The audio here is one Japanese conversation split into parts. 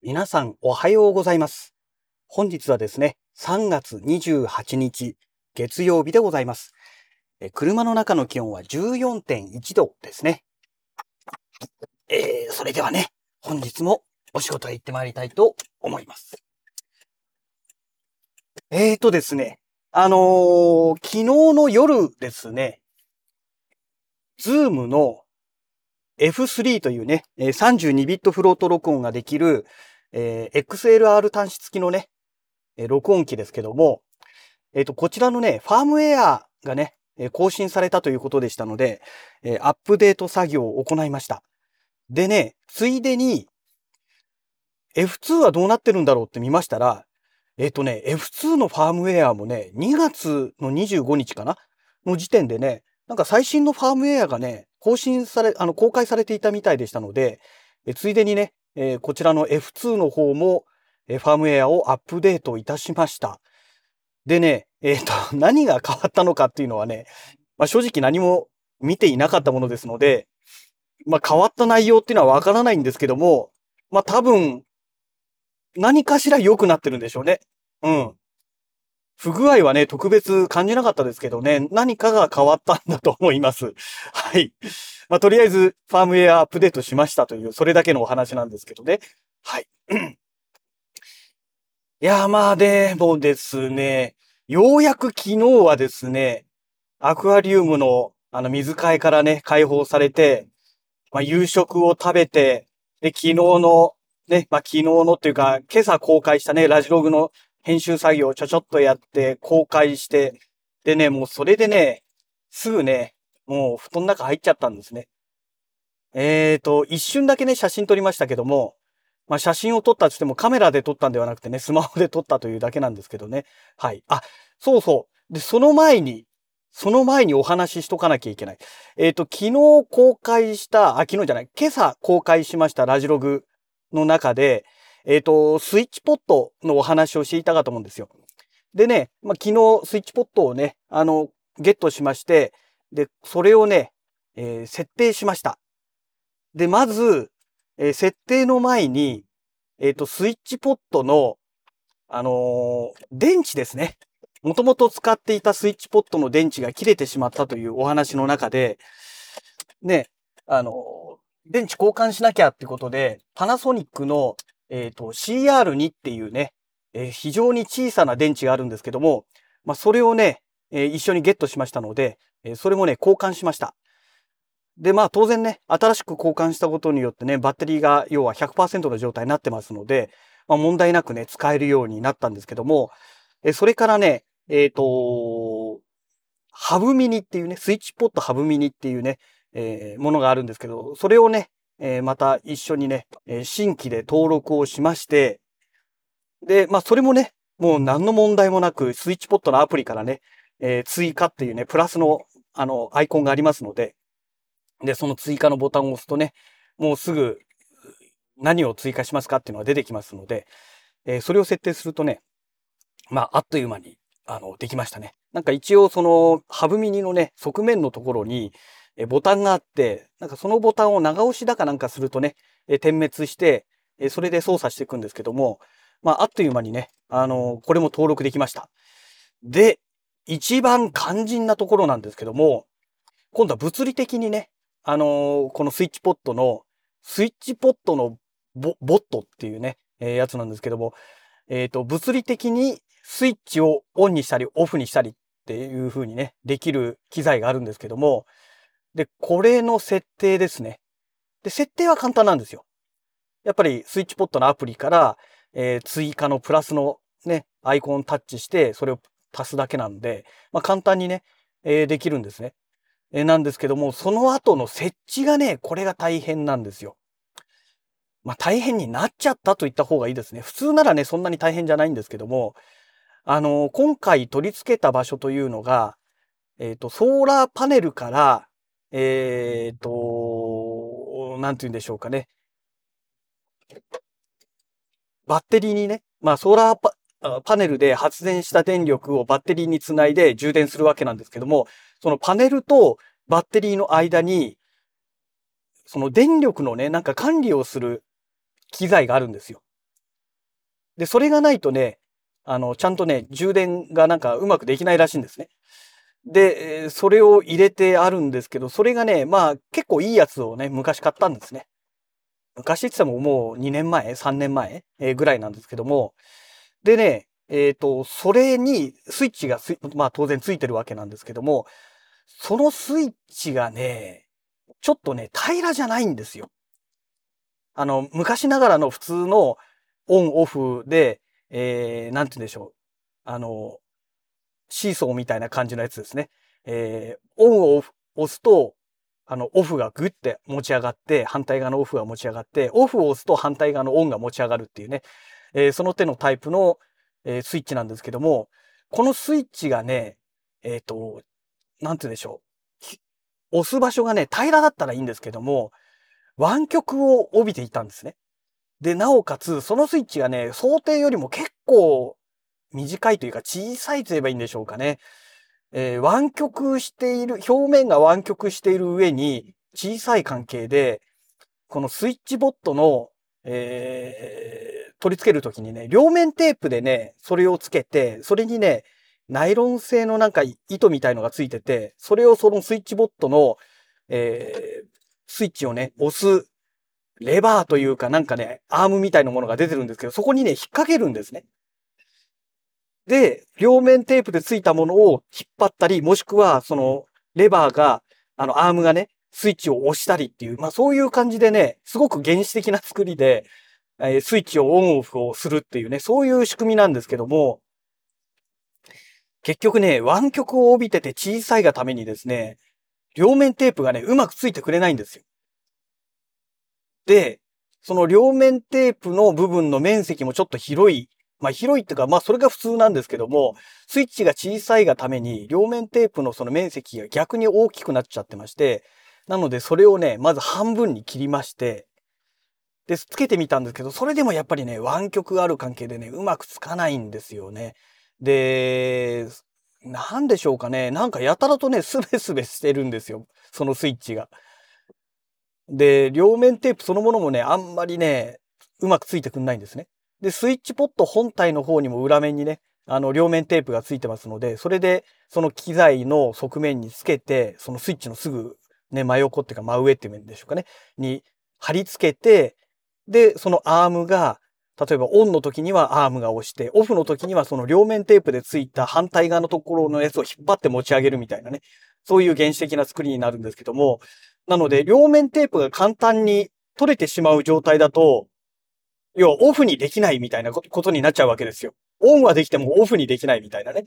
皆さんおはようございます。本日はですね、3月28日月曜日でございます。え車の中の気温は14.1度ですね。えー、それではね、本日もお仕事へ行ってまいりたいと思います。えーとですね、あのー昨日の夜ですね、ズームの F3 というね、32ビットフロート録音ができる、えー XLR 端子付きのね、録音機ですけども、えっ、と、こちらのね、ファームウェアがね、更新されたということでしたので、えーアップデート作業を行いました。でね、ついでに、F2 はどうなってるんだろうって見ましたら、えっ、とね、F2 のファームウェアもね、2月の25日かな？の時点でね、なんか最新のファームウェアがね、更新され、あの、公開されていたみたいでしたので、えついでにね、えこちらの F2 の方も、えファームウェアをアップデートいたしました。でね、えっ、と、何が変わったのかっていうのはね、まあ、正直何も見ていなかったものですので、まあ、変わった内容っていうのはわからないんですけども、まあ、多分、何かしら良くなってるんでしょうね。うん。不具合はね、特別感じなかったですけどね、何かが変わったんだと思います。はい。まあ、とりあえず、ファームウェアアップデートしましたという、それだけのお話なんですけどね。はい。いや、まあでもですね、ようやく昨日はですね、アクアリウムのあの水替えからね、解放されて、まあ、夕食を食べて、で、昨日の、ね、まあ、昨日のっていうか、今朝公開したね、ラジログの編集作業をちょちょっとやって、公開して、でね、もうそれでね、すぐね、もう布団の中入っちゃったんですね。えーと、一瞬だけね、写真撮りましたけども、まあ、写真を撮ったとしてもカメラで撮ったんではなくてね、スマホで撮ったというだけなんですけどね。はい。あ、そうそう。で、その前に、その前にお話ししとかなきゃいけない。えっ、と、昨日公開した、あ、昨日じゃない、今朝公開しましたラジログの中で、えっ、と、スイッチポットのお話をしていたかと思うんですよ。でね、まあ、昨日スイッチポットをね、あの、ゲットしまして、で、それをね、えー設定しました。で、まず、えー設定の前に、えっ、と、スイッチポットの、あの電池ですね。もともと使っていたスイッチポットの電池が切れてしまったというお話の中で、ね、あの電池交換しなきゃってことで、パナソニックの、えっ、と、CR2 っていうね、えー非常に小さな電池があるんですけども、まあ、それをね、えー一緒にゲットしましたので、えそれもね、交換しました。で、まあ当然ね、新しく交換したことによってね、バッテリーが要は100%の状態になってますので、まあ問題なくね、使えるようになったんですけども、えそれからね、えっ、と、ハブミニっていうね、スイッチポットハブミニっていうね、えーものがあるんですけど、それをね、えーまた一緒にね、え新規で登録をしまして、で、まあそれもね、もう何の問題もなく、スイッチポットのアプリからね、えー追加っていうね、プラスの、あの、アイコンがありますので、で、その追加のボタンを押すとね、もうすぐ何を追加しますかっていうのが出てきますので、えーそれを設定するとね、まあ、あっという間に、あの、できましたね。なんか一応その、ハブミニのね、側面のところに、えボタンがあって、なんかそのボタンを長押しだかなんかするとね、え点滅して、えそれで操作していくんですけども、まあ、あっという間にね、あのこれも登録できました。で、一番肝心なところなんですけども、今度は物理的にね、あのこのスイッチポットの、スイッチポットのボボットっていうね、えやつなんですけども、えっ、と、物理的にスイッチをオンにしたりオフにしたりっていう風にね、できる機材があるんですけども、で、これの設定ですね。で、設定は簡単なんですよ。やっぱりスイッチポットのアプリから、えー追加のプラスのね、アイコンタッチして、それを足すだけなんで、まあ簡単にね、えーできるんですね。えーなんですけども、その後の設置がね、これが大変なんですよ。まあ大変になっちゃったと言った方がいいですね。普通ならね、そんなに大変じゃないんですけども、あのー今回取り付けた場所というのが、えっ、と、ソーラーパネルから、えっ、と、なんて言うんでしょうかね。バッテリーにね、まあソーラーパパネルで発電した電力をバッテリーにつないで充電するわけなんですけども、そのパネルとバッテリーの間に、その電力のね、なんか管理をする機材があるんですよ。で、それがないとね、あの、ちゃんとね、充電がなんかうまくできないらしいんですね。で、それを入れてあるんですけど、それがね、まあ結構いいやつをね、昔買ったんですね。昔って言ってももう2年前 ?3 年前？ぐらいなんですけども。でね、えっ、ー、と、それにスイッチがまあ当然ついてるわけなんですけども、そのスイッチがね、ちょっとね、平らじゃないんですよ。あの、昔ながらの普通のオンオフで、えー、なんて言うんでしょう。あの、シーソーみたいな感じのやつですね。えー、オンを押すと、あの、オフがグッて持ち上がって、反対側のオフが持ち上がって、オフを押すと反対側のオンが持ち上がるっていうね、えー、その手のタイプの、えー、スイッチなんですけども、このスイッチがね、えっ、ー、と、なんて言うんでしょう。押す場所がね、平らだったらいいんですけども、湾曲を帯びていたんですね。で、なおかつ、そのスイッチがね、想定よりも結構短いというか小さいと言えばいいんでしょうかね。えー、湾曲している、表面が湾曲している上に小さい関係で、このスイッチボットの、えー、取り付けるときにね、両面テープでね、それをつけて、それにね、ナイロン製のなんか糸みたいのがついてて、それをそのスイッチボットの、えー、スイッチをね、押すレバーというかなんかね、アームみたいなものが出てるんですけど、そこにね、引っ掛けるんですね。で、両面テープでついたものを引っ張ったり、もしくは、その、レバーが、あの、アームがね、スイッチを押したりっていう、まあそういう感じでね、すごく原始的な作りで、えー、スイッチをオンオフをするっていうね、そういう仕組みなんですけども、結局ね、湾曲を帯びてて小さいがためにですね、両面テープがね、うまくついてくれないんですよ。で、その両面テープの部分の面積もちょっと広いまあ広いっていうか、まあそれが普通なんですけども、スイッチが小さいがために、両面テープのその面積が逆に大きくなっちゃってまして、なのでそれをね、まず半分に切りまして、で、つけてみたんですけど、それでもやっぱりね、湾曲がある関係でね、うまくつかないんですよね。で、なんでしょうかね。なんかやたらとね、スベスベしてるんですよ。そのスイッチが。で、両面テープそのものもね、あんまりね、うまくついてくんないんですね。で、スイッチポット本体の方にも裏面にね、あの、両面テープがついてますので、それで、その機材の側面につけて、そのスイッチのすぐ、ね、真横っていうか真上っていうんでしょうかね、に貼り付けて、で、そのアームが、例えばオンの時にはアームが押して、オフの時にはその両面テープでついた反対側のところのやつを引っ張って持ち上げるみたいなね、そういう原始的な作りになるんですけども、なので、両面テープが簡単に取れてしまう状態だと、要はオフにできないみたいなことになっちゃうわけですよ。オンはできてもオフにできないみたいなね。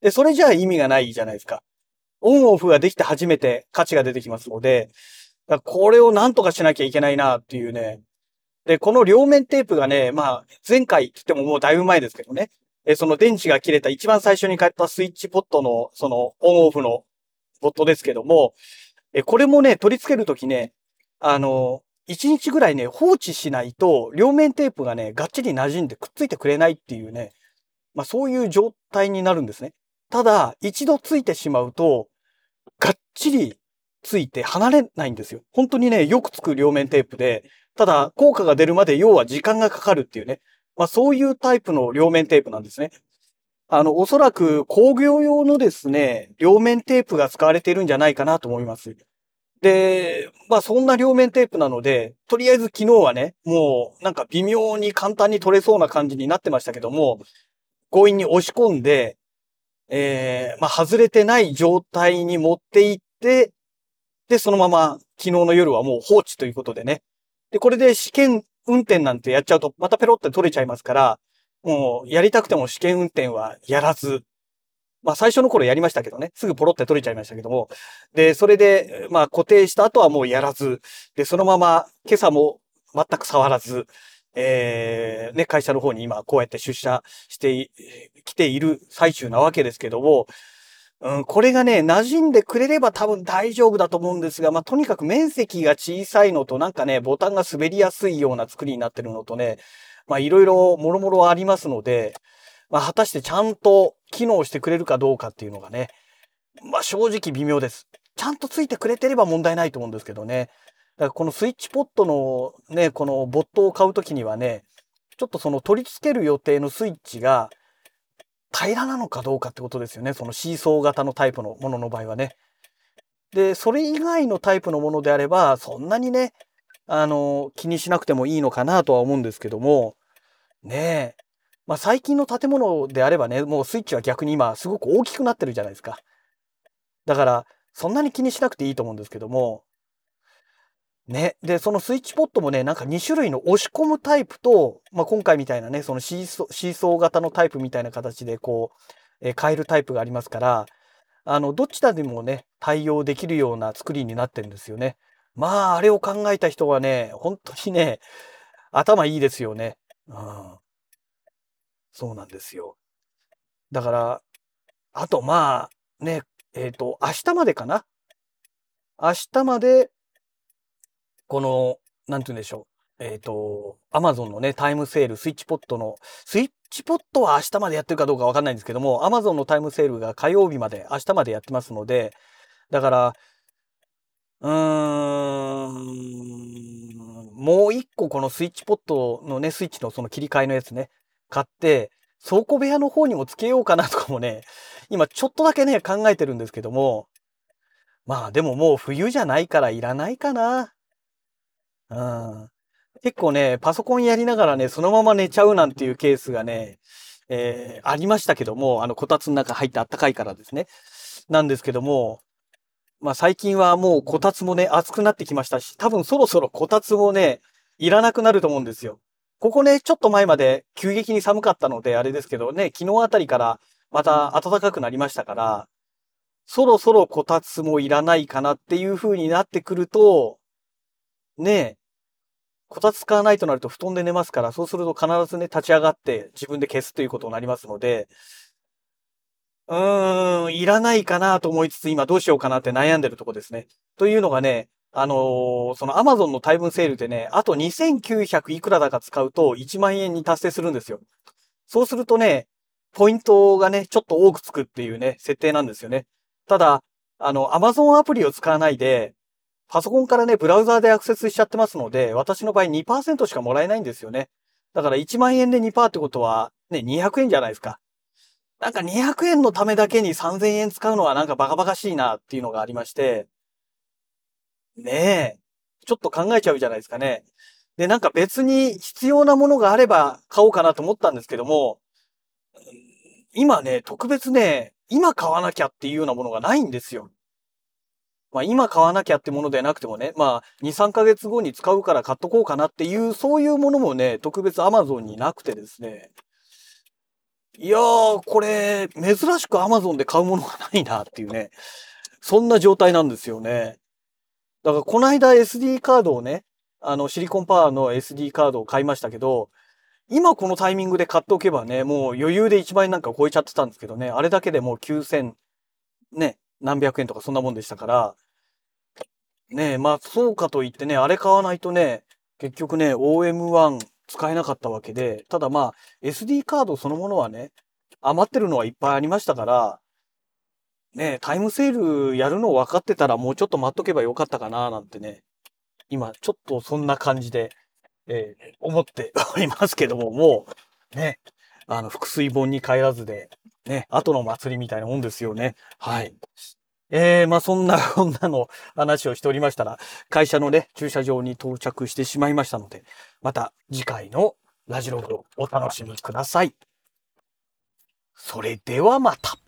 で、それじゃあ意味がないじゃないですか。オンオフができて初めて価値が出てきますので、これをなんとかしなきゃいけないなっていうね。で、この両面テープがね、まあ、前回って言ってももうだいぶ前ですけどね。え、その電池が切れた一番最初に買ったスイッチポットの、そのオンオフのボットですけども、え、これもね、取り付けるときね、あの、1日ぐらいね、放置しないと、両面テープがね、がっちり馴染んでくっついてくれないっていうね、まあそういう状態になるんですね。ただ、一度ついてしまうと、がっちりついて離れないんですよ。本当にね、よくつく両面テープで、ただ、効果が出るまで要は時間がかかるっていうね。まあそういうタイプの両面テープなんですね。あの、おそらく工業用のですね、両面テープが使われているんじゃないかなと思います。で、まあそんな両面テープなので、とりあえず昨日はね、もうなんか微妙に簡単に取れそうな感じになってましたけども、強引に押し込んで、えー、まあ外れてない状態に持っていって、で、そのまま昨日の夜はもう放置ということでね。で、これで試験運転なんてやっちゃうと、またペロって取れちゃいますから、もうやりたくても試験運転はやらず、まあ最初の頃やりましたけどね、すぐポロって取れちゃいましたけども、で、それで、まあ固定した後はもうやらず、で、そのまま今朝も全く触らず、えー、ね、会社の方に今こうやって出社してきている最中なわけですけども、うん、これがね、馴染んでくれれば多分大丈夫だと思うんですが、まあ、とにかく面積が小さいのと、なんかね、ボタンが滑りやすいような作りになってるのとね、まあ、いろいろもろもろありますので、まあ、果たしてちゃんと機能してくれるかどうかっていうのがね、まあ、正直微妙です。ちゃんとついてくれてれば問題ないと思うんですけどね。だからこのスイッチポットのね、このボットを買うときにはね、ちょっとその取り付ける予定のスイッチが平らなのかどうかってことですよね。そのシーソー型のタイプのものの場合はね。で、それ以外のタイプのものであれば、そんなにね、あの、気にしなくてもいいのかなとは思うんですけども、ねえ。まあ最近の建物であればね、もうスイッチは逆に今すごく大きくなってるじゃないですか。だから、そんなに気にしなくていいと思うんですけども、ね。で、そのスイッチポットもね、なんか2種類の押し込むタイプと、まあ、今回みたいなね、そのシーソー、シーソー型のタイプみたいな形でこう、え、変えるタイプがありますから、あの、どちらでもね、対応できるような作りになってるんですよね。まあ、あれを考えた人はね、本当にね、頭いいですよね。うん。そうなんですよ。だから、あとまあ、ね、えっ、ー、と、明日までかな？明日までこの、なんて言うんでしょう。えっ、ー、と、アマゾンのね、タイムセール、スイッチポットの、スイッチポットは明日までやってるかどうかわかんないんですけども、アマゾンのタイムセールが火曜日まで、明日までやってますので、だから、うーん、もう一個このスイッチポットのね、スイッチのその切り替えのやつね、買って、倉庫部屋の方にもつけようかなとかもね、今ちょっとだけね、考えてるんですけども、まあでももう冬じゃないからいらないかな。うん。結構ね、パソコンやりながらね、そのまま寝ちゃうなんていうケースがね、えー、ありましたけども、あの、こたつの中入ってあったかいからですね。なんですけども、まあ最近はもうこたつもね、暑くなってきましたし、多分そろそろこたつもね、いらなくなると思うんですよ。ここね、ちょっと前まで急激に寒かったので、あれですけどね、昨日あたりからまた暖かくなりましたから、そろそろこたつもいらないかなっていう風になってくると、ねこたつ使わないとなると布団で寝ますから、そうすると必ずね、立ち上がって自分で消すということになりますので、うーん、いらないかなと思いつつ今どうしようかなって悩んでるとこですね。というのがね、あのー、その Amazon のタイムセールでね、あと2900いくらだか使うと1万円に達成するんですよ。そうするとね、ポイントがね、ちょっと多くつくっていうね、設定なんですよね。ただ、あの、Amazon アプリを使わないで、パソコンからね、ブラウザーでアクセスしちゃってますので、私の場合2%しかもらえないんですよね。だから1万円で2%ってことは、ね、200円じゃないですか。なんか200円のためだけに3000円使うのはなんかバカバカしいなっていうのがありまして、ねえ、ちょっと考えちゃうじゃないですかね。で、なんか別に必要なものがあれば買おうかなと思ったんですけども、今ね、特別ね、今買わなきゃっていうようなものがないんですよ。まあ今買わなきゃってものでなくてもね、まあ2、3ヶ月後に使うから買っとこうかなっていう、そういうものもね、特別 Amazon になくてですね。いやー、これ、珍しく Amazon で買うものがないなっていうね。そんな状態なんですよね。だからこの間 SD カードをね、あのシリコンパワーの SD カードを買いましたけど、今このタイミングで買っておけばね、もう余裕で1万円なんか超えちゃってたんですけどね、あれだけでもう9000、ね、何百円とかそんなもんでしたから、ねえ、まあそうかと言ってね、あれ買わないとね、結局ね、OM1 使えなかったわけで、ただまあ SD カードそのものはね、余ってるのはいっぱいありましたから、ねタイムセールやるの分かってたらもうちょっと待っとけばよかったかななんてね、今ちょっとそんな感じで、えー、思っておりますけども、もう、ね、あの、腹水本に帰らずで、ね、後の祭りみたいなもんですよね。はい。えー、まあそんな、こんなの話をしておりましたら、会社のね、駐車場に到着してしまいましたので、また次回のラジログをお楽しみください。それではまた。